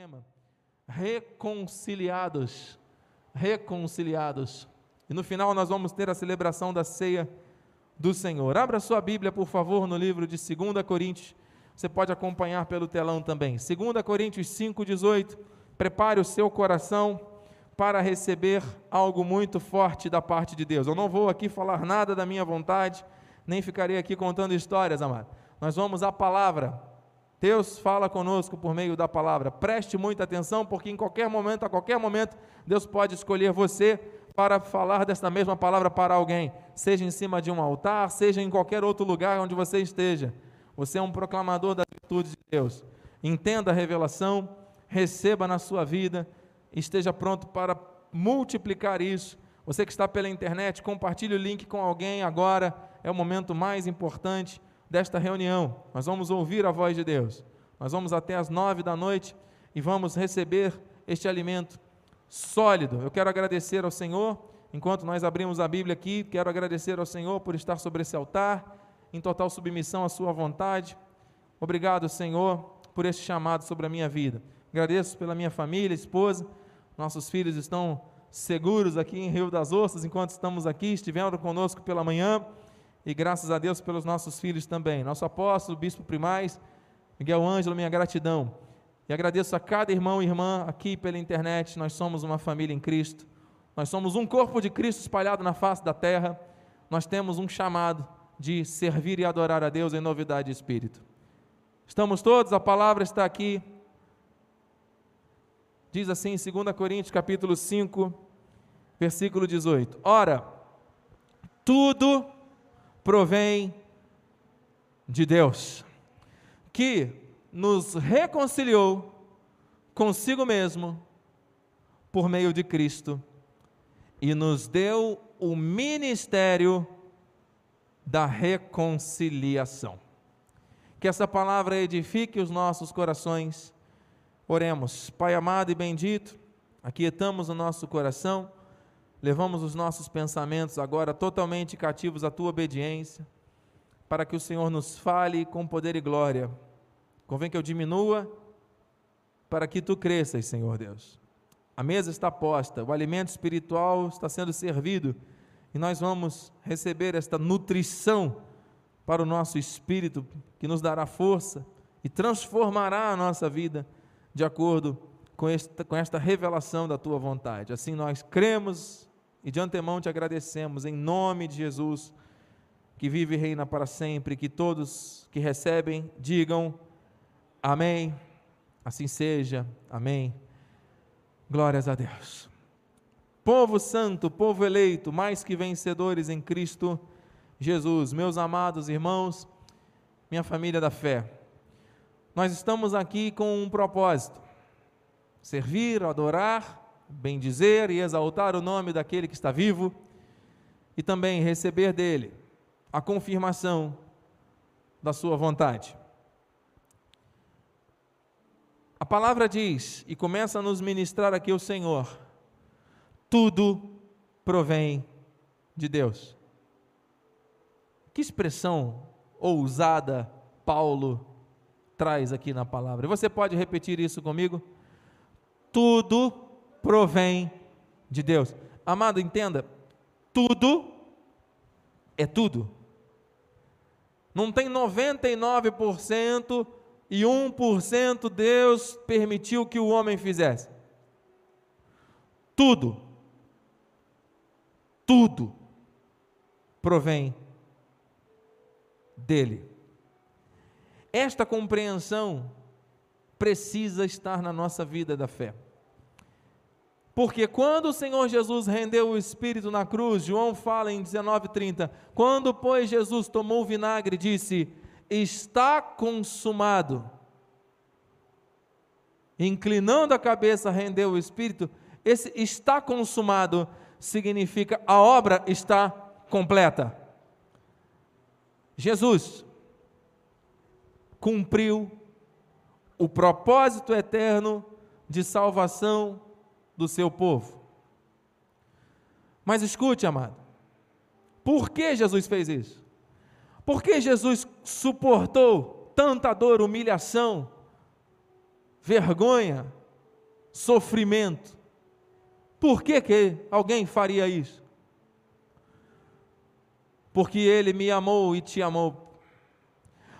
tema reconciliados. Reconciliados. E no final nós vamos ter a celebração da ceia do Senhor. Abra sua Bíblia, por favor, no livro de 2 Coríntios. Você pode acompanhar pelo telão também. 2 Coríntios 5:18. Prepare o seu coração para receber algo muito forte da parte de Deus. Eu não vou aqui falar nada da minha vontade, nem ficarei aqui contando histórias, amado. Nós vamos à palavra Deus fala conosco por meio da palavra. Preste muita atenção, porque em qualquer momento, a qualquer momento, Deus pode escolher você para falar desta mesma palavra para alguém, seja em cima de um altar, seja em qualquer outro lugar onde você esteja. Você é um proclamador das virtudes de Deus. Entenda a revelação, receba na sua vida, esteja pronto para multiplicar isso. Você que está pela internet, compartilhe o link com alguém agora, é o momento mais importante desta reunião. Nós vamos ouvir a voz de Deus. Nós vamos até as nove da noite e vamos receber este alimento sólido. Eu quero agradecer ao Senhor, enquanto nós abrimos a Bíblia aqui, quero agradecer ao Senhor por estar sobre esse altar, em total submissão à Sua vontade. Obrigado, Senhor, por este chamado sobre a minha vida. Agradeço pela minha família, esposa. Nossos filhos estão seguros aqui em Rio das Ostras enquanto estamos aqui, estiveram conosco pela manhã e graças a Deus pelos nossos filhos também. Nosso apóstolo, bispo primaz, Miguel Ângelo, minha gratidão. E agradeço a cada irmão e irmã aqui pela internet. Nós somos uma família em Cristo. Nós somos um corpo de Cristo espalhado na face da terra. Nós temos um chamado de servir e adorar a Deus em novidade de espírito. Estamos todos, a palavra está aqui. Diz assim em 2 Coríntios capítulo 5, versículo 18. Ora, tudo provém de Deus, que nos reconciliou consigo mesmo por meio de Cristo e nos deu o ministério da reconciliação. Que essa palavra edifique os nossos corações. Oremos, Pai amado e bendito, aquietamos o nosso coração levamos os nossos pensamentos agora totalmente cativos à tua obediência, para que o Senhor nos fale com poder e glória. Convém que eu diminua, para que tu cresças, Senhor Deus. A mesa está posta, o alimento espiritual está sendo servido, e nós vamos receber esta nutrição para o nosso espírito, que nos dará força e transformará a nossa vida de acordo com esta, com esta revelação da tua vontade. Assim nós cremos e de antemão te agradecemos em nome de Jesus, que vive e reina para sempre, que todos que recebem digam amém. Assim seja. Amém. Glórias a Deus. Povo santo, povo eleito, mais que vencedores em Cristo Jesus, meus amados irmãos, minha família da fé. Nós estamos aqui com um propósito: servir, adorar bendizer e exaltar o nome daquele que está vivo e também receber dele a confirmação da sua vontade. A palavra diz, e começa a nos ministrar aqui o Senhor: tudo provém de Deus. Que expressão ousada Paulo traz aqui na palavra. Você pode repetir isso comigo? Tudo provém de Deus. Amado, entenda, tudo é tudo. Não tem 99% e 1% Deus permitiu que o homem fizesse. Tudo, tudo provém dele. Esta compreensão precisa estar na nossa vida da fé. Porque quando o Senhor Jesus rendeu o Espírito na cruz, João fala em 19,30: quando, pois, Jesus tomou o vinagre, disse: Está consumado. Inclinando a cabeça, rendeu o Espírito. Esse está consumado significa a obra está completa. Jesus cumpriu o propósito eterno de salvação do seu povo. Mas escute, amado, por que Jesus fez isso? Por que Jesus suportou tanta dor, humilhação, vergonha, sofrimento. Por que, que alguém faria isso? Porque Ele me amou e te amou.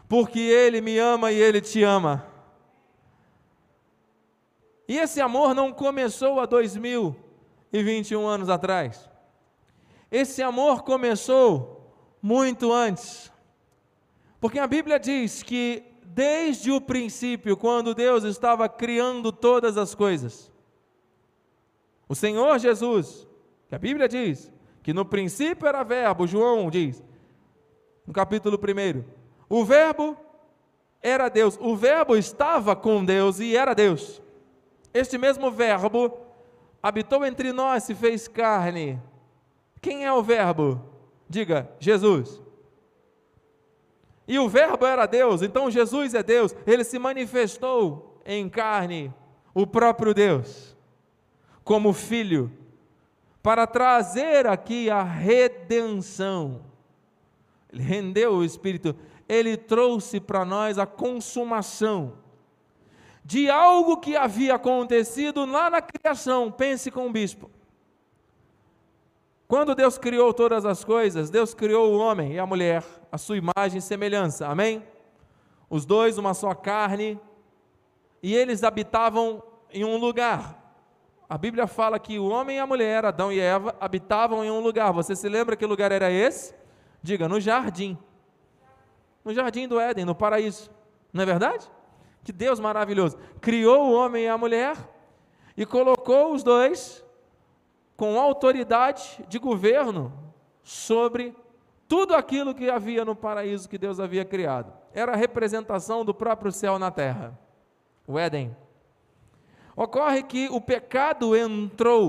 Porque Ele me ama e Ele te ama. E esse amor não começou há 2021 anos atrás. Esse amor começou muito antes. Porque a Bíblia diz que desde o princípio, quando Deus estava criando todas as coisas, o Senhor Jesus, que a Bíblia diz que no princípio era verbo, João diz, no capítulo 1, o verbo era Deus, o verbo estava com Deus e era Deus. Este mesmo verbo habitou entre nós, se fez carne. Quem é o verbo? Diga, Jesus. E o Verbo era Deus, então Jesus é Deus, ele se manifestou em carne, o próprio Deus, como filho, para trazer aqui a redenção. Ele rendeu o Espírito, ele trouxe para nós a consumação de algo que havia acontecido lá na criação. Pense com o bispo. Quando Deus criou todas as coisas, Deus criou o homem e a mulher, a sua imagem e semelhança. Amém? Os dois, uma só carne, e eles habitavam em um lugar. A Bíblia fala que o homem e a mulher, Adão e Eva, habitavam em um lugar. Você se lembra que lugar era esse? Diga, no jardim. No jardim do Éden, no paraíso. Não é verdade? Que Deus maravilhoso. Criou o homem e a mulher e colocou os dois com autoridade de governo sobre tudo aquilo que havia no paraíso que Deus havia criado. Era a representação do próprio céu na terra, o Éden. Ocorre que o pecado entrou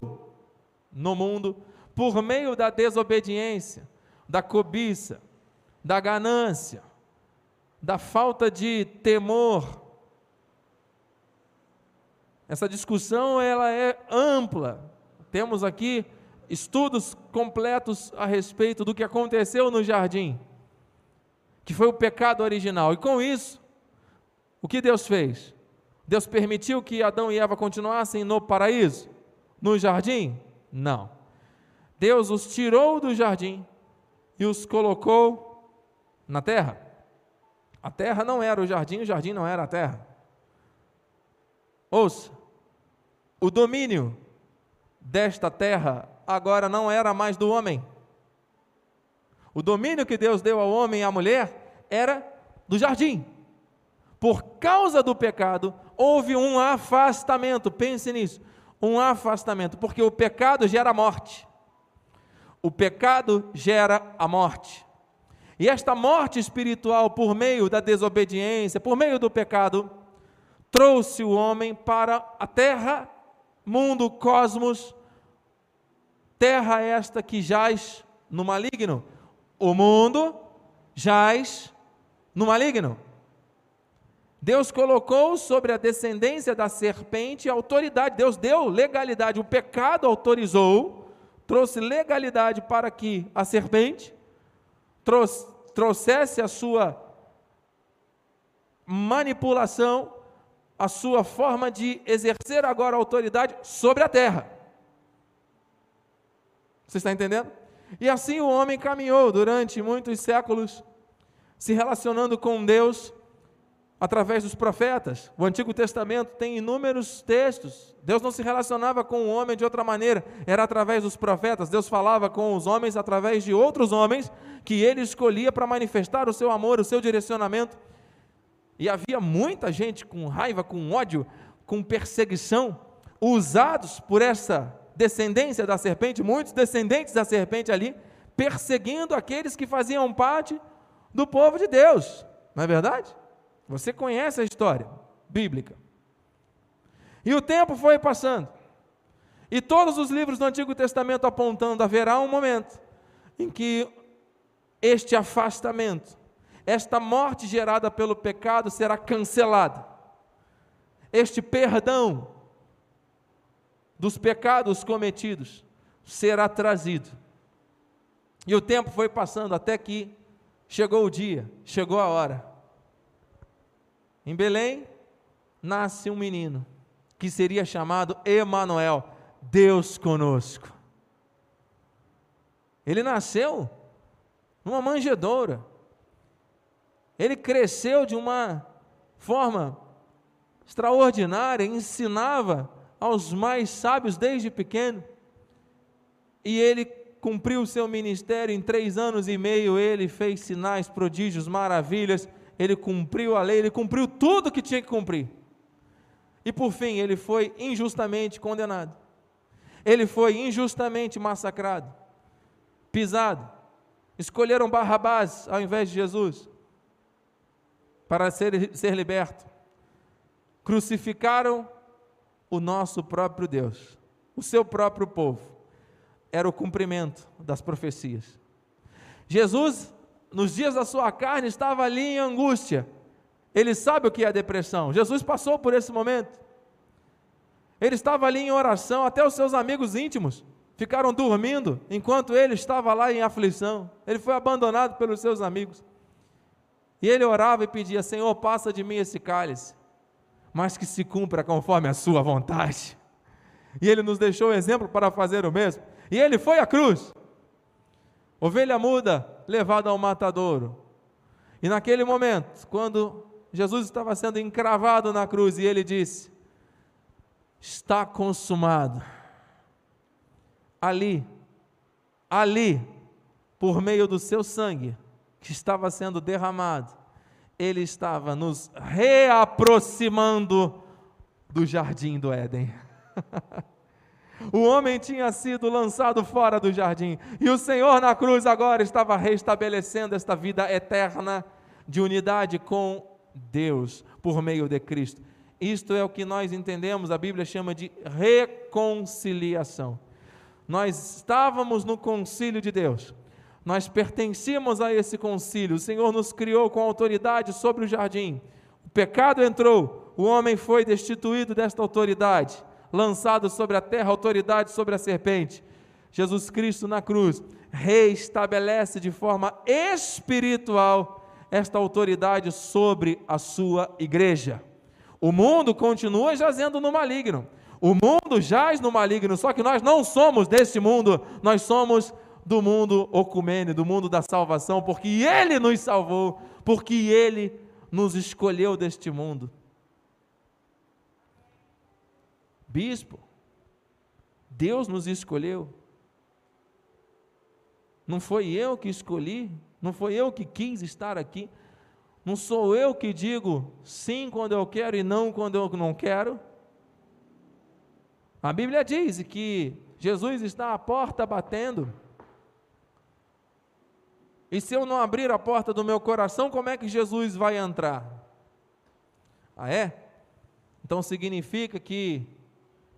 no mundo por meio da desobediência, da cobiça, da ganância, da falta de temor. Essa discussão ela é ampla, temos aqui estudos completos a respeito do que aconteceu no jardim, que foi o pecado original. E com isso, o que Deus fez? Deus permitiu que Adão e Eva continuassem no paraíso, no jardim? Não. Deus os tirou do jardim e os colocou na terra. A terra não era o jardim, o jardim não era a terra. Ouça, o domínio desta terra agora não era mais do homem. O domínio que Deus deu ao homem e à mulher era do jardim. Por causa do pecado, houve um afastamento. Pense nisso. Um afastamento, porque o pecado gera morte. O pecado gera a morte. E esta morte espiritual, por meio da desobediência, por meio do pecado, trouxe o homem para a terra mundo, cosmos, terra esta que jaz no maligno. O mundo jaz no maligno. Deus colocou sobre a descendência da serpente autoridade, Deus deu legalidade, o pecado autorizou, trouxe legalidade para que a serpente trouxe, trouxesse a sua manipulação a sua forma de exercer agora autoridade sobre a terra. Você está entendendo? E assim o homem caminhou durante muitos séculos, se relacionando com Deus através dos profetas. O Antigo Testamento tem inúmeros textos. Deus não se relacionava com o homem de outra maneira, era através dos profetas. Deus falava com os homens através de outros homens que ele escolhia para manifestar o seu amor, o seu direcionamento. E havia muita gente com raiva, com ódio, com perseguição, usados por essa descendência da serpente, muitos descendentes da serpente ali, perseguindo aqueles que faziam parte do povo de Deus. Não é verdade? Você conhece a história bíblica. E o tempo foi passando. E todos os livros do Antigo Testamento apontando haverá um momento em que este afastamento esta morte gerada pelo pecado será cancelada. Este perdão dos pecados cometidos será trazido. E o tempo foi passando até que chegou o dia, chegou a hora. Em Belém nasce um menino que seria chamado Emanuel, Deus conosco. Ele nasceu numa manjedoura. Ele cresceu de uma forma extraordinária, ensinava aos mais sábios desde pequeno. E ele cumpriu o seu ministério em três anos e meio. Ele fez sinais, prodígios, maravilhas. Ele cumpriu a lei, ele cumpriu tudo que tinha que cumprir. E por fim, ele foi injustamente condenado. Ele foi injustamente massacrado, pisado. Escolheram Barrabás ao invés de Jesus para ser, ser liberto. Crucificaram o nosso próprio Deus, o seu próprio povo. Era o cumprimento das profecias. Jesus, nos dias da sua carne, estava ali em angústia. Ele sabe o que é depressão. Jesus passou por esse momento. Ele estava ali em oração, até os seus amigos íntimos ficaram dormindo enquanto ele estava lá em aflição. Ele foi abandonado pelos seus amigos. E ele orava e pedia: Senhor, passa de mim esse cálice, mas que se cumpra conforme a Sua vontade. E ele nos deixou o exemplo para fazer o mesmo. E ele foi à cruz, ovelha muda, levada ao matadouro. E naquele momento, quando Jesus estava sendo encravado na cruz, e ele disse: Está consumado. Ali, ali, por meio do seu sangue, que estava sendo derramado, ele estava nos reaproximando do jardim do Éden. o homem tinha sido lançado fora do jardim, e o Senhor na cruz agora estava restabelecendo esta vida eterna de unidade com Deus por meio de Cristo. Isto é o que nós entendemos, a Bíblia chama de reconciliação. Nós estávamos no concílio de Deus, nós pertencíamos a esse concílio. O Senhor nos criou com autoridade sobre o jardim. O pecado entrou, o homem foi destituído desta autoridade, lançado sobre a terra, autoridade sobre a serpente. Jesus Cristo na cruz reestabelece de forma espiritual esta autoridade sobre a sua igreja. O mundo continua jazendo no maligno. O mundo jaz no maligno, só que nós não somos deste mundo, nós somos do mundo ocumene, do mundo da salvação, porque Ele nos salvou, porque Ele nos escolheu deste mundo. Bispo, Deus nos escolheu. Não foi eu que escolhi, não foi eu que quis estar aqui, não sou eu que digo sim quando eu quero e não quando eu não quero. A Bíblia diz que Jesus está à porta batendo. E se eu não abrir a porta do meu coração, como é que Jesus vai entrar? Ah, é? Então significa que,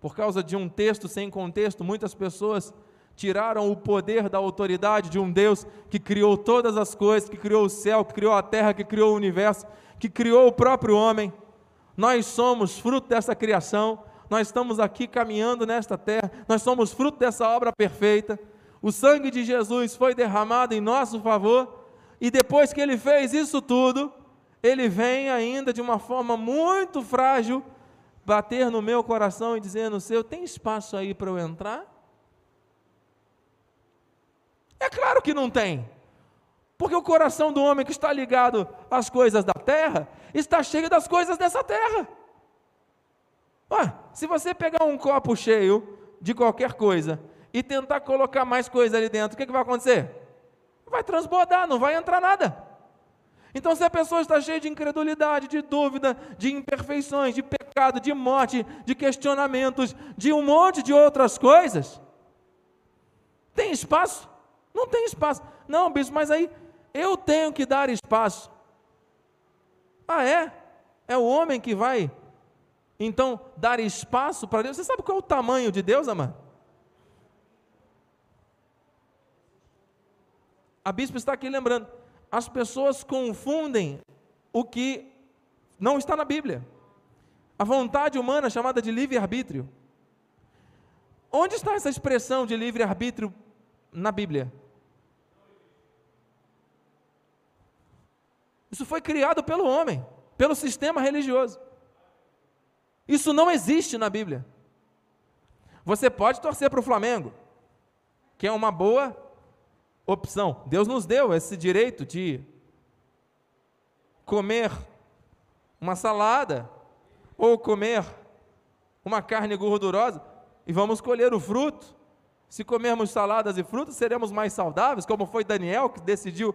por causa de um texto sem contexto, muitas pessoas tiraram o poder da autoridade de um Deus que criou todas as coisas, que criou o céu, que criou a terra, que criou o universo, que criou o próprio homem. Nós somos fruto dessa criação, nós estamos aqui caminhando nesta terra, nós somos fruto dessa obra perfeita o sangue de Jesus foi derramado em nosso favor, e depois que ele fez isso tudo, ele vem ainda de uma forma muito frágil bater no meu coração e dizendo: Seu, tem espaço aí para eu entrar? É claro que não tem. Porque o coração do homem que está ligado às coisas da terra está cheio das coisas dessa terra. Ué, se você pegar um copo cheio de qualquer coisa e tentar colocar mais coisa ali dentro, o que, que vai acontecer? Vai transbordar, não vai entrar nada. Então, se a pessoa está cheia de incredulidade, de dúvida, de imperfeições, de pecado, de morte, de questionamentos, de um monte de outras coisas, tem espaço? Não tem espaço. Não, bispo, mas aí eu tenho que dar espaço. Ah, é? É o homem que vai, então, dar espaço para Deus. Você sabe qual é o tamanho de Deus, amado? A bispo está aqui lembrando, as pessoas confundem o que não está na Bíblia. A vontade humana chamada de livre-arbítrio. Onde está essa expressão de livre-arbítrio na Bíblia? Isso foi criado pelo homem, pelo sistema religioso. Isso não existe na Bíblia. Você pode torcer para o Flamengo, que é uma boa opção. Deus nos deu esse direito de comer uma salada ou comer uma carne gordurosa e vamos colher o fruto. Se comermos saladas e frutas, seremos mais saudáveis, como foi Daniel que decidiu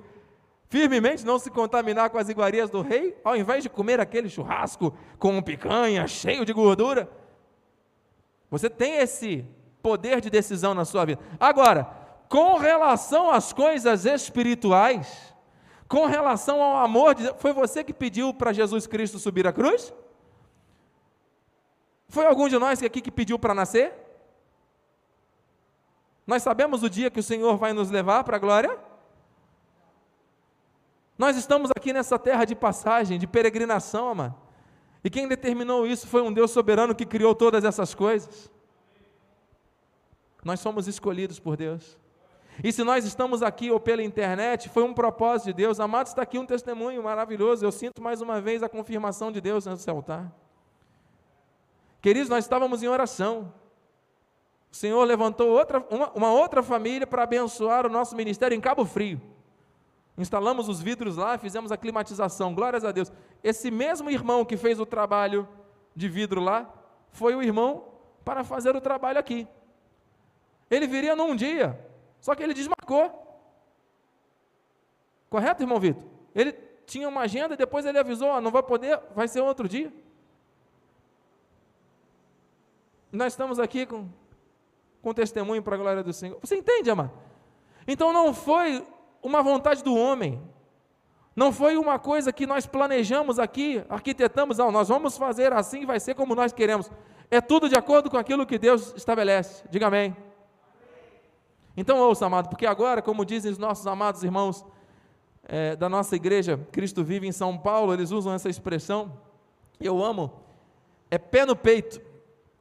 firmemente não se contaminar com as iguarias do rei, ao invés de comer aquele churrasco com picanha cheio de gordura. Você tem esse poder de decisão na sua vida. Agora, com relação às coisas espirituais, com relação ao amor de foi você que pediu para Jesus Cristo subir a cruz? Foi algum de nós aqui que pediu para nascer? Nós sabemos o dia que o Senhor vai nos levar para a glória? Nós estamos aqui nessa terra de passagem, de peregrinação, amado. E quem determinou isso foi um Deus soberano que criou todas essas coisas. Nós somos escolhidos por Deus. E se nós estamos aqui ou pela internet, foi um propósito de Deus. Amado, está aqui um testemunho maravilhoso. Eu sinto mais uma vez a confirmação de Deus nesse altar. Queridos, nós estávamos em oração. O Senhor levantou outra, uma, uma outra família para abençoar o nosso ministério em Cabo Frio. Instalamos os vidros lá, fizemos a climatização, glórias a Deus. Esse mesmo irmão que fez o trabalho de vidro lá, foi o irmão para fazer o trabalho aqui. Ele viria num dia, só que ele desmarcou. Correto, irmão Vitor? Ele tinha uma agenda depois ele avisou: ah, não vai poder, vai ser outro dia. Nós estamos aqui com, com testemunho para a glória do Senhor. Você entende, amado? Então não foi uma vontade do homem. Não foi uma coisa que nós planejamos aqui, arquitetamos, não, nós vamos fazer assim, vai ser como nós queremos. É tudo de acordo com aquilo que Deus estabelece. Diga amém. Então ouça, amado, porque agora, como dizem os nossos amados irmãos é, da nossa igreja, Cristo vive em São Paulo, eles usam essa expressão, eu amo, é pé no peito.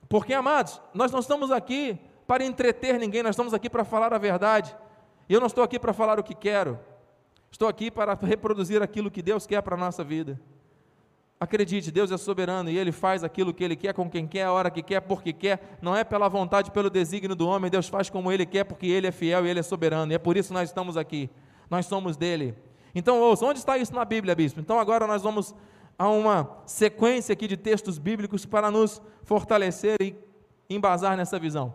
Porque, amados, nós não estamos aqui para entreter ninguém, nós estamos aqui para falar a verdade. E eu não estou aqui para falar o que quero, estou aqui para reproduzir aquilo que Deus quer para a nossa vida. Acredite, Deus é soberano e Ele faz aquilo que Ele quer, com quem quer, a hora que quer, porque quer. Não é pela vontade, pelo desígnio do homem. Deus faz como Ele quer, porque Ele é fiel e Ele é soberano. E é por isso que nós estamos aqui. Nós somos dele. Então, ouça, onde está isso na Bíblia, bispo? Então, agora nós vamos a uma sequência aqui de textos bíblicos para nos fortalecer e embasar nessa visão.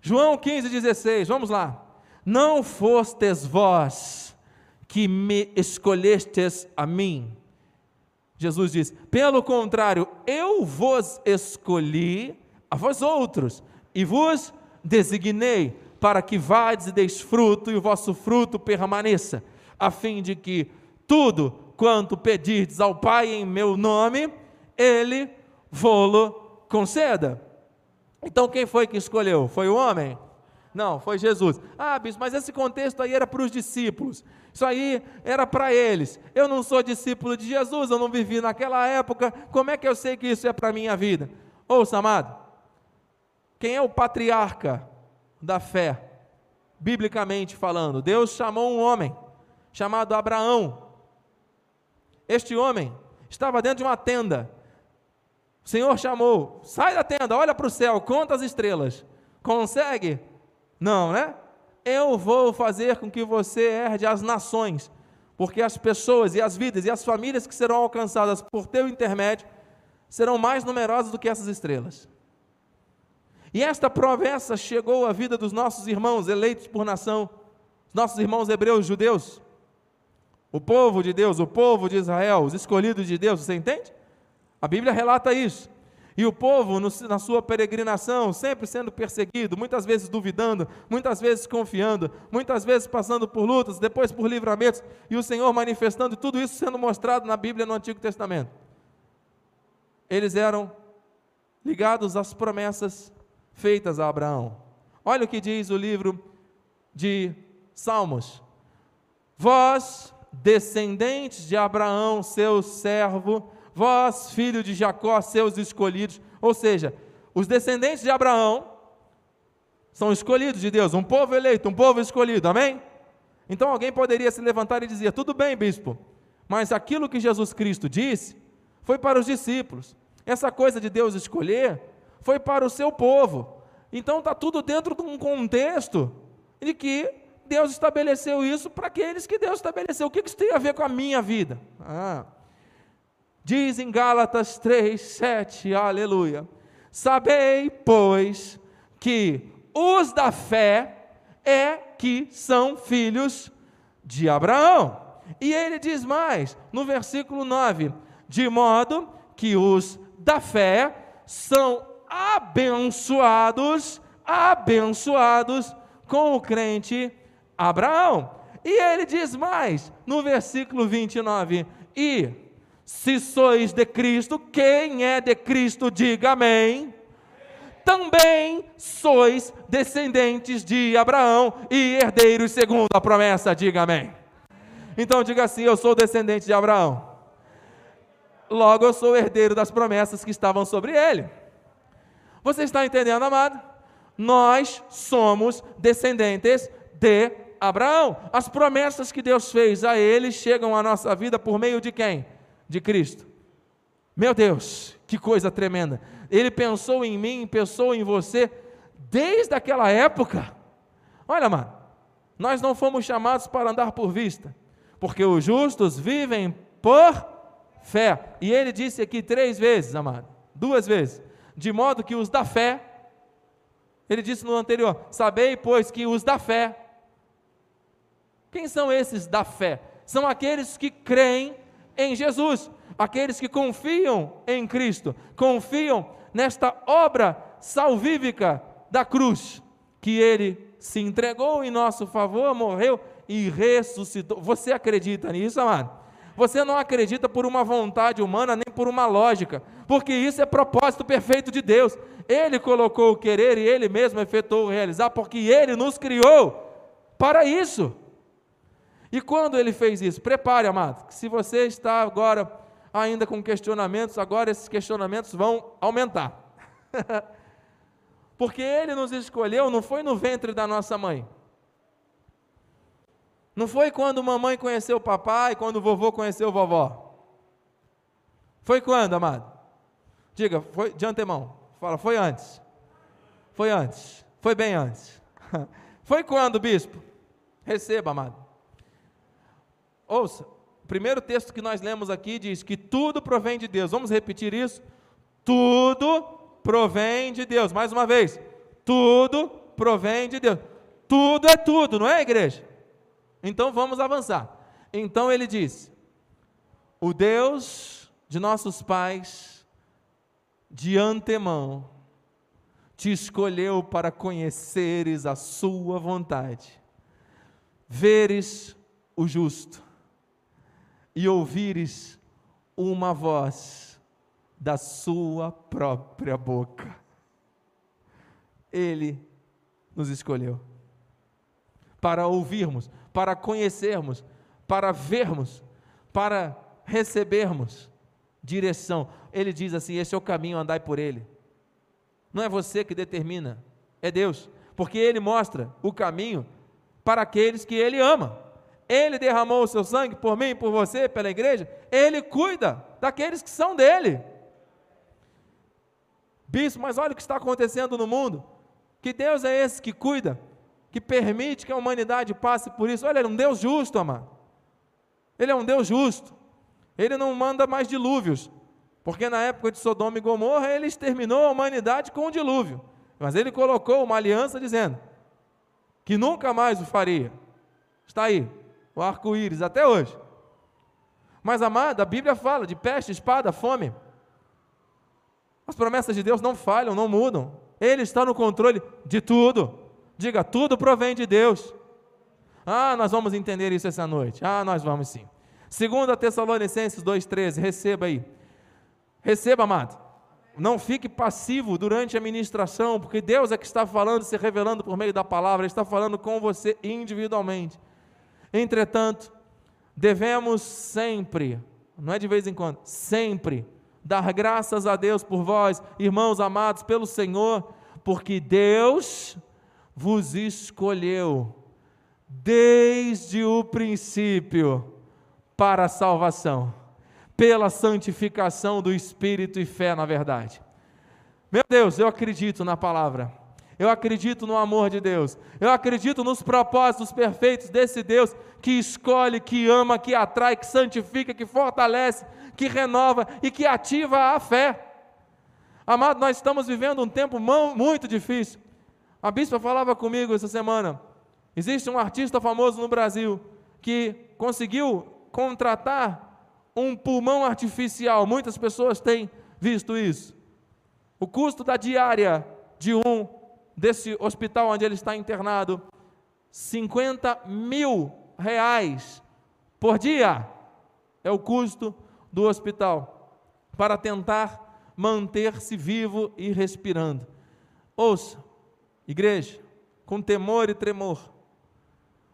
João 15, 16, vamos lá. Não fostes vós que me escolhestes a mim. Jesus diz: pelo contrário, eu vos escolhi a vós outros e vos designei para que vades e deis fruto e o vosso fruto permaneça, a fim de que tudo quanto pedirdes ao Pai em meu nome, Ele vô-lo conceda. Então quem foi que escolheu? Foi o homem? Não, foi Jesus. Ah, bispo, mas esse contexto aí era para os discípulos. Isso aí era para eles. Eu não sou discípulo de Jesus, eu não vivi naquela época. Como é que eu sei que isso é para a minha vida? Ouça, amado. Quem é o patriarca da fé? Biblicamente falando, Deus chamou um homem chamado Abraão. Este homem estava dentro de uma tenda. O Senhor chamou: sai da tenda, olha para o céu, conta as estrelas. Consegue? Não, né? Eu vou fazer com que você herde as nações, porque as pessoas e as vidas e as famílias que serão alcançadas por teu intermédio serão mais numerosas do que essas estrelas. E esta promessa chegou à vida dos nossos irmãos eleitos por nação, nossos irmãos hebreus judeus, o povo de Deus, o povo de Israel, os escolhidos de Deus, você entende? A Bíblia relata isso. E o povo, no, na sua peregrinação, sempre sendo perseguido, muitas vezes duvidando, muitas vezes confiando, muitas vezes passando por lutas, depois por livramentos, e o Senhor manifestando, tudo isso sendo mostrado na Bíblia no Antigo Testamento. Eles eram ligados às promessas feitas a Abraão. Olha o que diz o livro de Salmos: Vós, descendentes de Abraão, seu servo, vós, filho de Jacó, seus escolhidos. Ou seja, os descendentes de Abraão são escolhidos de Deus, um povo eleito, um povo escolhido, amém? Então alguém poderia se levantar e dizer: tudo bem, bispo, mas aquilo que Jesus Cristo disse foi para os discípulos. Essa coisa de Deus escolher foi para o seu povo. Então está tudo dentro de um contexto de que Deus estabeleceu isso para aqueles que Deus estabeleceu. O que isso tem a ver com a minha vida? Ah, diz em Gálatas 3, 7, aleluia. Sabei, pois, que os da fé é que são filhos de Abraão. E ele diz mais, no versículo 9: de modo que os da fé são abençoados, abençoados com o crente Abraão. E ele diz mais, no versículo 29, e se sois de Cristo, quem é de Cristo, diga amém. Também sois descendentes de Abraão e herdeiros segundo a promessa, diga amém. Então diga assim: Eu sou descendente de Abraão. Logo eu sou herdeiro das promessas que estavam sobre ele. Você está entendendo, amado? Nós somos descendentes de Abraão. As promessas que Deus fez a ele chegam à nossa vida por meio de quem? De Cristo. Meu Deus, que coisa tremenda. Ele pensou em mim, pensou em você desde aquela época. Olha, mano, nós não fomos chamados para andar por vista, porque os justos vivem por fé. E ele disse aqui três vezes, amado, duas vezes, de modo que os da fé, ele disse no anterior: Sabei, pois, que os da fé, quem são esses da fé? São aqueles que creem em Jesus, aqueles que confiam em Cristo, confiam nesta obra salvífica da cruz, que ele se entregou em nosso favor, morreu e ressuscitou. Você acredita nisso, amado? Você não acredita por uma vontade humana, nem por uma lógica, porque isso é propósito perfeito de Deus. Ele colocou o querer e ele mesmo efetuou o realizar, porque ele nos criou para isso. E quando ele fez isso? Prepare, amado, se você está agora ainda com questionamentos, agora esses questionamentos vão aumentar. porque ele nos escolheu, não foi no ventre da nossa mãe. Não foi quando mamãe conheceu o papai, quando o vovô conheceu o vovó. Foi quando, amado? Diga, foi de antemão. Fala, foi antes. Foi antes. Foi bem antes. Foi quando, bispo? Receba, amado. Ouça, o primeiro texto que nós lemos aqui diz que tudo provém de Deus. Vamos repetir isso? Tudo provém de Deus. Mais uma vez. Tudo provém de Deus. Tudo é tudo, não é, igreja? Então vamos avançar. Então ele diz: O Deus de nossos pais, de antemão, te escolheu para conheceres a sua vontade, veres o justo e ouvires uma voz da sua própria boca. Ele nos escolheu para ouvirmos para conhecermos, para vermos, para recebermos direção. Ele diz assim: esse é o caminho, andai por ele. Não é você que determina, é Deus, porque ele mostra o caminho para aqueles que ele ama. Ele derramou o seu sangue por mim, por você, pela igreja. Ele cuida daqueles que são dele. Bispo, mas olha o que está acontecendo no mundo. Que Deus é esse que cuida que permite que a humanidade passe por isso. Olha, ele é um Deus justo, amado. Ele é um Deus justo. Ele não manda mais dilúvios, porque na época de Sodoma e Gomorra ele exterminou a humanidade com o dilúvio. Mas ele colocou uma aliança dizendo que nunca mais o faria. Está aí, o arco-íris até hoje. Mas, amado, a Bíblia fala de peste, espada, fome. As promessas de Deus não falham, não mudam. Ele está no controle de tudo. Diga, tudo provém de Deus. Ah, nós vamos entender isso essa noite. Ah, nós vamos sim. Segunda Tessalonicenses 2,13, receba aí. Receba, amado. Não fique passivo durante a ministração, porque Deus é que está falando, se revelando por meio da palavra, Ele está falando com você individualmente. Entretanto, devemos sempre, não é de vez em quando, sempre, dar graças a Deus por vós, irmãos amados pelo Senhor, porque Deus vos escolheu desde o princípio para a salvação, pela santificação do Espírito e fé na verdade. Meu Deus, eu acredito na palavra. Eu acredito no amor de Deus. Eu acredito nos propósitos perfeitos desse Deus que escolhe, que ama, que atrai, que santifica, que fortalece, que renova e que ativa a fé. Amado, nós estamos vivendo um tempo muito difícil. A bispa falava comigo essa semana. Existe um artista famoso no Brasil que conseguiu contratar um pulmão artificial. Muitas pessoas têm visto isso. O custo da diária de um desse hospital onde ele está internado, 50 mil reais por dia é o custo do hospital para tentar manter-se vivo e respirando. Ouça, igreja, com temor e tremor,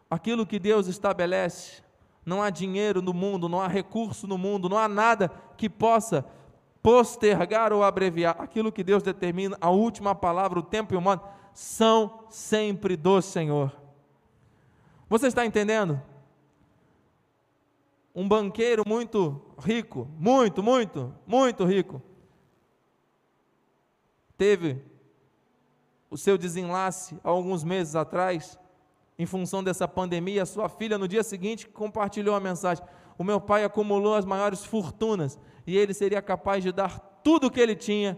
aquilo que Deus estabelece não há dinheiro no mundo, não há recurso no mundo, não há nada que possa postergar ou abreviar. Aquilo que Deus determina, a última palavra, o tempo e o modo, são sempre do Senhor. Você está entendendo? Um banqueiro muito rico, muito, muito, muito rico, teve o seu desenlace há alguns meses atrás em função dessa pandemia, sua filha no dia seguinte compartilhou a mensagem: O meu pai acumulou as maiores fortunas e ele seria capaz de dar tudo o que ele tinha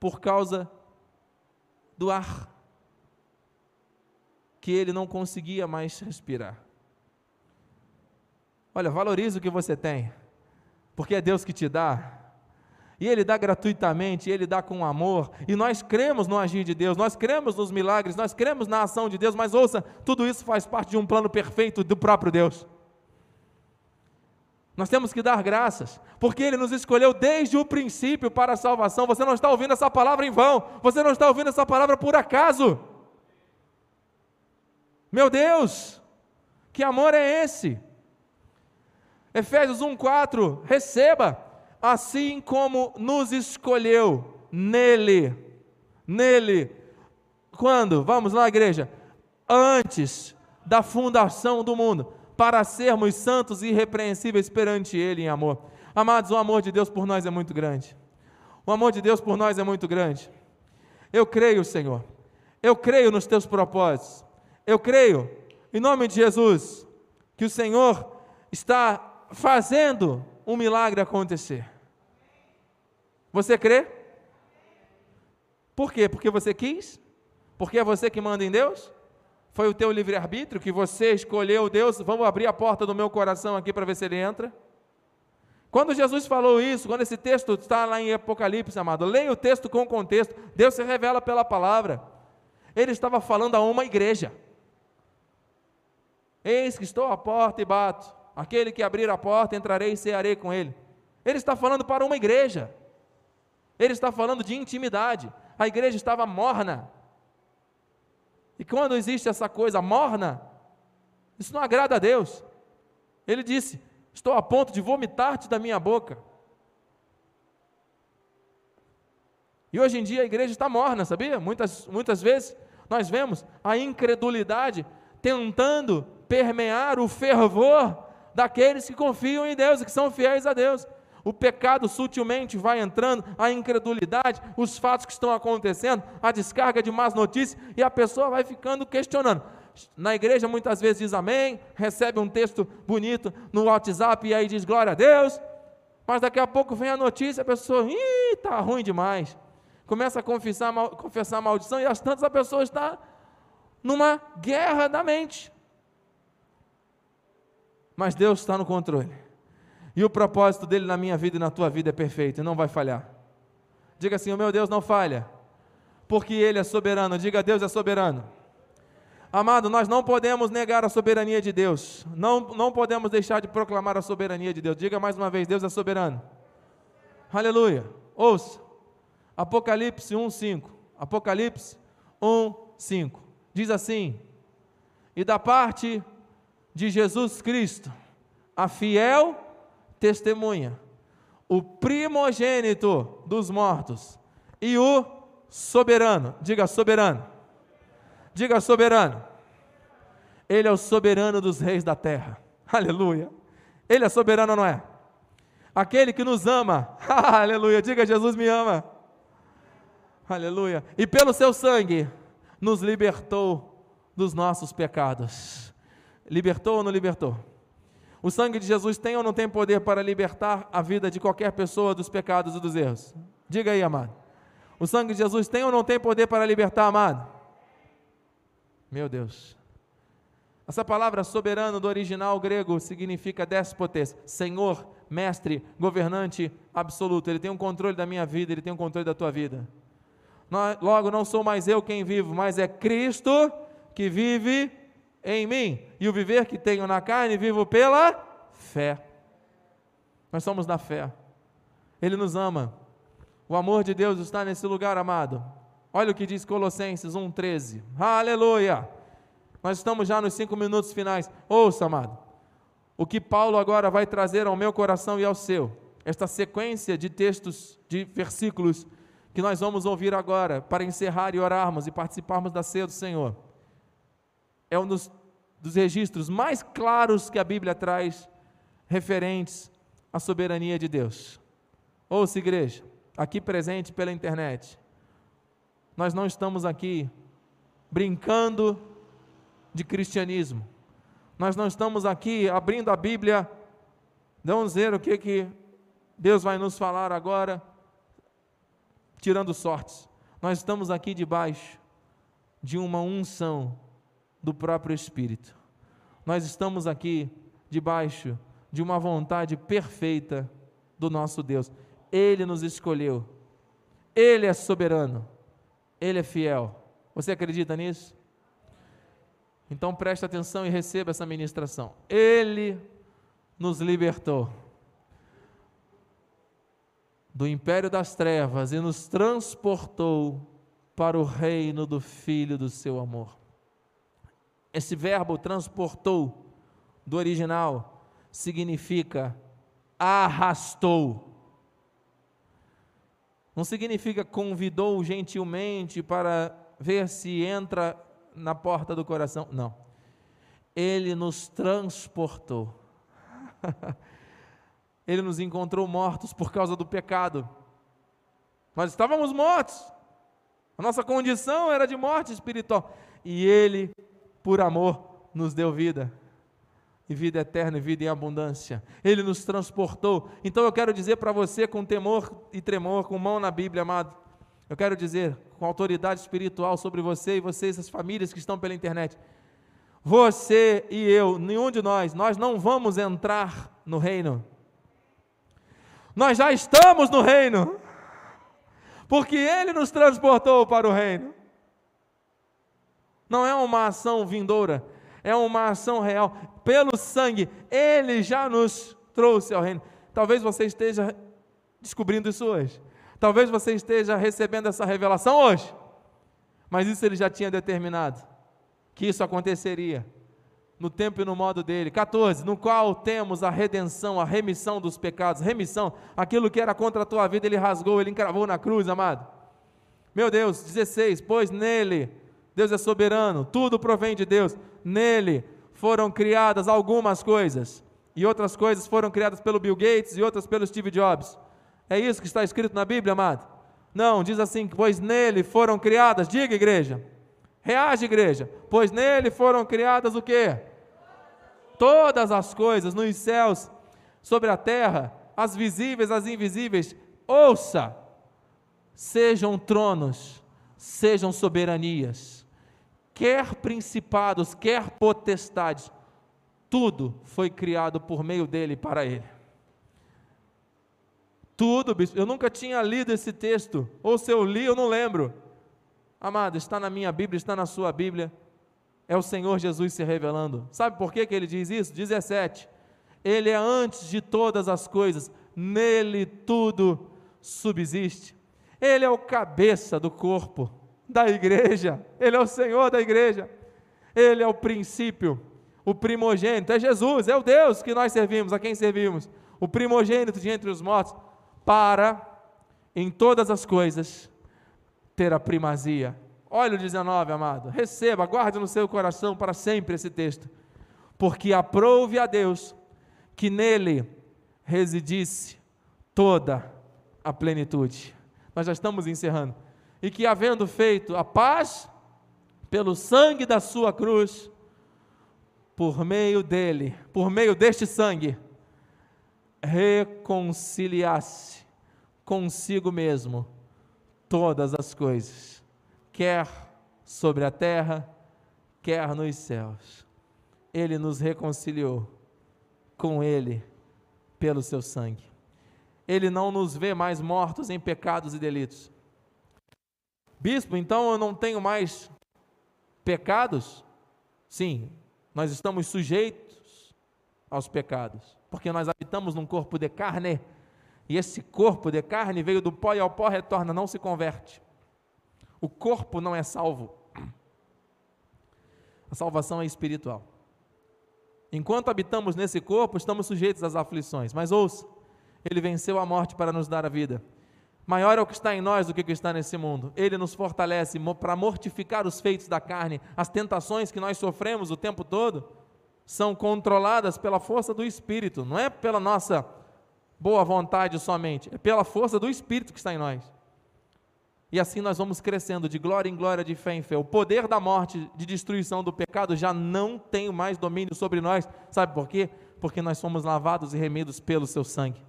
por causa do ar que ele não conseguia mais respirar. Olha, valorize o que você tem, porque é Deus que te dá, e Ele dá gratuitamente, Ele dá com amor, e nós cremos no agir de Deus, nós cremos nos milagres, nós cremos na ação de Deus, mas ouça, tudo isso faz parte de um plano perfeito do próprio Deus. Nós temos que dar graças, porque Ele nos escolheu desde o princípio para a salvação. Você não está ouvindo essa palavra em vão, você não está ouvindo essa palavra por acaso. Meu Deus, que amor é esse? Efésios 1,4: receba assim como nos escolheu nele, nele, quando? Vamos lá, igreja, antes da fundação do mundo, para sermos santos e irrepreensíveis perante Ele em amor. Amados, o amor de Deus por nós é muito grande. O amor de Deus por nós é muito grande. Eu creio, Senhor. Eu creio nos teus propósitos. Eu creio, em nome de Jesus, que o Senhor está fazendo um milagre acontecer. Você crê? Por quê? Porque você quis? Porque é você que manda em Deus? Foi o teu livre-arbítrio que você escolheu Deus? Vamos abrir a porta do meu coração aqui para ver se ele entra. Quando Jesus falou isso, quando esse texto está lá em Apocalipse, amado, leia o texto com o contexto. Deus se revela pela palavra. Ele estava falando a uma igreja. Eis que estou à porta e bato. Aquele que abrir a porta, entrarei e cearei com ele. Ele está falando para uma igreja. Ele está falando de intimidade. A igreja estava morna. E quando existe essa coisa morna, isso não agrada a Deus. Ele disse: Estou a ponto de vomitar-te da minha boca. E hoje em dia a igreja está morna, sabia? Muitas, muitas vezes nós vemos a incredulidade tentando permear o fervor daqueles que confiam em Deus e que são fiéis a Deus. O pecado sutilmente vai entrando, a incredulidade, os fatos que estão acontecendo, a descarga de más notícias, e a pessoa vai ficando questionando. Na igreja muitas vezes diz amém, recebe um texto bonito no WhatsApp e aí diz glória a Deus, mas daqui a pouco vem a notícia, a pessoa, ih, está ruim demais. Começa a confessar, confessar maldição e às tantas a pessoa está numa guerra da mente mas Deus está no controle. E o propósito dele na minha vida e na tua vida é perfeito e não vai falhar. Diga assim: o meu Deus não falha, porque Ele é soberano. Diga: Deus é soberano. Amado, nós não podemos negar a soberania de Deus, não, não podemos deixar de proclamar a soberania de Deus. Diga mais uma vez: Deus é soberano. Aleluia. Ouça, Apocalipse 1,5. Apocalipse 1,5. Diz assim: E da parte de Jesus Cristo, a fiel testemunha, o primogênito dos mortos e o soberano. Diga soberano. Diga soberano. Ele é o soberano dos reis da terra. Aleluia. Ele é soberano, não é? aquele que nos ama, aleluia, diga Jesus me ama, aleluia, e pelo seu sangue nos libertou dos nossos pecados. Libertou ou não libertou? O sangue de Jesus tem ou não tem poder para libertar a vida de qualquer pessoa dos pecados e dos erros? Diga aí, amado. O sangue de Jesus tem ou não tem poder para libertar, amado? Meu Deus. Essa palavra soberano do original grego significa despotes, senhor, mestre, governante absoluto. Ele tem um controle da minha vida, ele tem um controle da tua vida. Logo, não sou mais eu quem vivo, mas é Cristo que vive em mim. E o viver que tenho na carne, vivo pela fé. Nós somos da fé. Ele nos ama. O amor de Deus está nesse lugar, amado. Olha o que diz Colossenses 1,13. Aleluia! Nós estamos já nos cinco minutos finais. Ouça, amado, o que Paulo agora vai trazer ao meu coração e ao seu. Esta sequência de textos, de versículos que nós vamos ouvir agora, para encerrar e orarmos e participarmos da ceia do Senhor, é um dos, dos registros mais claros que a Bíblia traz referentes à soberania de Deus. Ouça, igreja, aqui presente pela internet, nós não estamos aqui brincando de cristianismo. Nós não estamos aqui abrindo a Bíblia, vamos ver o que, que Deus vai nos falar agora, tirando sortes. Nós estamos aqui debaixo de uma unção do próprio Espírito. Nós estamos aqui debaixo de uma vontade perfeita do nosso Deus. Ele nos escolheu, Ele é soberano, Ele é fiel. Você acredita nisso? Então preste atenção e receba essa ministração. Ele nos libertou do império das trevas e nos transportou para o reino do Filho do seu amor. Esse verbo transportou, do original, significa arrastou. Não significa convidou gentilmente para ver se entra na porta do coração. Não. Ele nos transportou. Ele nos encontrou mortos por causa do pecado. Nós estávamos mortos. A nossa condição era de morte espiritual. E Ele, por amor, nos deu vida. E vida eterna e vida em abundância. Ele nos transportou. Então eu quero dizer para você, com temor e tremor, com mão na Bíblia, amado. Eu quero dizer, com autoridade espiritual sobre você e vocês, as famílias que estão pela internet. Você e eu, nenhum de nós, nós não vamos entrar no reino. Nós já estamos no reino. Porque Ele nos transportou para o reino. Não é uma ação vindoura, é uma ação real. Pelo sangue, Ele já nos trouxe ao reino. Talvez você esteja descobrindo isso hoje. Talvez você esteja recebendo essa revelação hoje, mas isso ele já tinha determinado, que isso aconteceria no tempo e no modo dele. 14, no qual temos a redenção, a remissão dos pecados. Remissão, aquilo que era contra a tua vida, ele rasgou, ele encravou na cruz, amado. Meu Deus, 16, pois nele, Deus é soberano, tudo provém de Deus, nele foram criadas algumas coisas, e outras coisas foram criadas pelo Bill Gates e outras pelo Steve Jobs. É isso que está escrito na Bíblia, amado? Não, diz assim: pois nele foram criadas, diga igreja, reage igreja, pois nele foram criadas o quê? Todas as coisas nos céus, sobre a terra, as visíveis, as invisíveis, ouça, sejam tronos, sejam soberanias, quer principados, quer potestades, tudo foi criado por meio dele para ele. Tudo. Eu nunca tinha lido esse texto. Ou se eu li, eu não lembro. Amado, está na minha Bíblia, está na sua Bíblia. É o Senhor Jesus se revelando. Sabe por que, que ele diz isso? 17. Ele é antes de todas as coisas, nele tudo subsiste. Ele é o cabeça do corpo da igreja, ele é o Senhor da igreja, ele é o princípio, o primogênito, é Jesus, é o Deus que nós servimos, a quem servimos, o primogênito de entre os mortos para, em todas as coisas, ter a primazia. Olha o 19, amado. Receba, guarde no seu coração para sempre esse texto. Porque aprouve a Deus que nele residisse toda a plenitude. Nós já estamos encerrando. E que, havendo feito a paz, pelo sangue da sua cruz, por meio dele, por meio deste sangue, reconciliasse consigo mesmo todas as coisas, quer sobre a terra, quer nos céus. Ele nos reconciliou com Ele pelo seu sangue. Ele não nos vê mais mortos em pecados e delitos. Bispo, então eu não tenho mais pecados? Sim, nós estamos sujeitos aos pecados, porque nós habitamos num corpo de carne, e esse corpo de carne veio do pó e ao pó retorna, não se converte. O corpo não é salvo. A salvação é espiritual. Enquanto habitamos nesse corpo, estamos sujeitos às aflições. Mas ouça, ele venceu a morte para nos dar a vida. Maior é o que está em nós do que o que está nesse mundo. Ele nos fortalece para mortificar os feitos da carne. As tentações que nós sofremos o tempo todo são controladas pela força do Espírito, não é pela nossa boa vontade somente, é pela força do Espírito que está em nós. E assim nós vamos crescendo de glória em glória, de fé em fé. O poder da morte, de destruição do pecado já não tem mais domínio sobre nós. Sabe por quê? Porque nós somos lavados e remidos pelo seu sangue.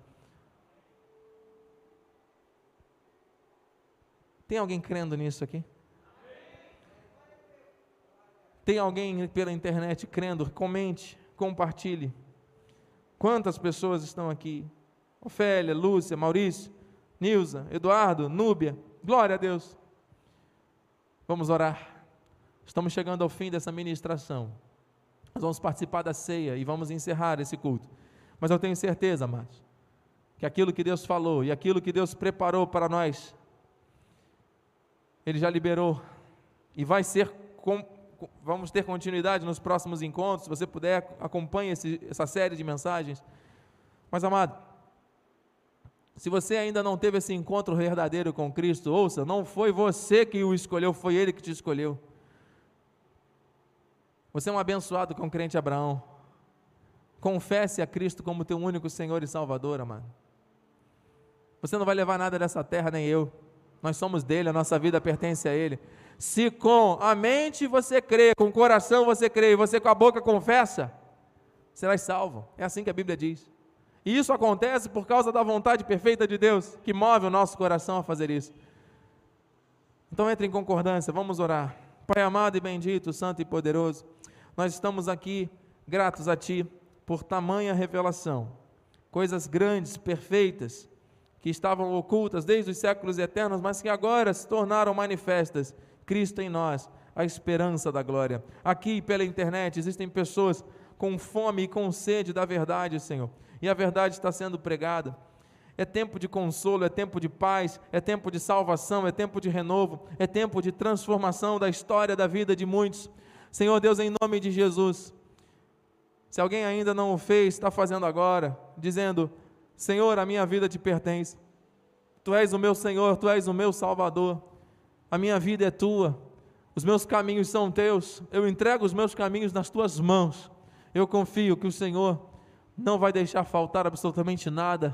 Tem alguém crendo nisso aqui? Tem alguém pela internet crendo? Comente, compartilhe. Quantas pessoas estão aqui? Ofélia, Lúcia, Maurício, Nilza, Eduardo, Núbia, Glória a Deus. Vamos orar. Estamos chegando ao fim dessa ministração. Nós vamos participar da ceia e vamos encerrar esse culto. Mas eu tenho certeza, amados, que aquilo que Deus falou e aquilo que Deus preparou para nós, Ele já liberou e vai ser, com, vamos ter continuidade nos próximos encontros. Se você puder, acompanhe esse, essa série de mensagens. Mas, amado, se você ainda não teve esse encontro verdadeiro com Cristo, ouça, não foi você que o escolheu, foi Ele que te escolheu. Você é um abençoado com o crente Abraão. Confesse a Cristo como teu único Senhor e Salvador, amado. Você não vai levar nada dessa terra, nem eu. Nós somos dele, a nossa vida pertence a ele. Se com a mente você crê, com o coração você crê, e você com a boca confessa, serás salvo. É assim que a Bíblia diz. E isso acontece por causa da vontade perfeita de Deus, que move o nosso coração a fazer isso. Então entre em concordância, vamos orar. Pai amado e bendito, santo e poderoso, nós estamos aqui gratos a Ti por tamanha revelação, coisas grandes, perfeitas, que estavam ocultas desde os séculos eternos, mas que agora se tornaram manifestas. Cristo em nós, a esperança da glória. Aqui pela internet existem pessoas com fome e com sede da verdade, Senhor e a verdade está sendo pregada. É tempo de consolo, é tempo de paz, é tempo de salvação, é tempo de renovo, é tempo de transformação da história da vida de muitos. Senhor Deus, em nome de Jesus, se alguém ainda não o fez, está fazendo agora, dizendo: Senhor, a minha vida te pertence, Tu és o meu Senhor, Tu és o meu Salvador, a minha vida é Tua, os meus caminhos são Teus, eu entrego os meus caminhos nas Tuas mãos, eu confio que o Senhor não vai deixar faltar absolutamente nada,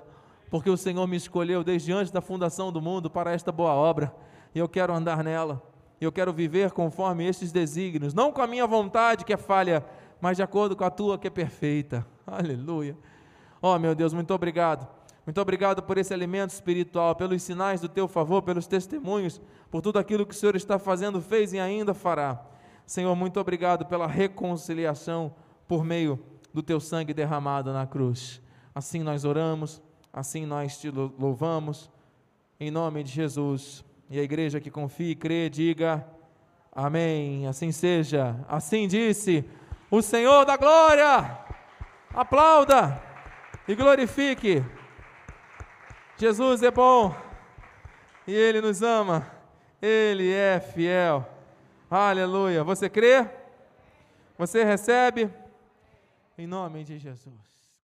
porque o Senhor me escolheu desde antes da fundação do mundo para esta boa obra, e eu quero andar nela, eu quero viver conforme estes desígnios, não com a minha vontade que é falha, mas de acordo com a tua que é perfeita. Aleluia. Oh, meu Deus, muito obrigado. Muito obrigado por esse alimento espiritual, pelos sinais do teu favor, pelos testemunhos, por tudo aquilo que o Senhor está fazendo, fez e ainda fará. Senhor, muito obrigado pela reconciliação por meio do teu sangue derramado na cruz. Assim nós oramos, assim nós te louvamos, em nome de Jesus. E a igreja que confia e crê, diga amém. Assim seja. Assim disse o Senhor da glória. Aplauda e glorifique. Jesus é bom e Ele nos ama. Ele é fiel. Aleluia. Você crê? Você recebe? Em nome de Jesus.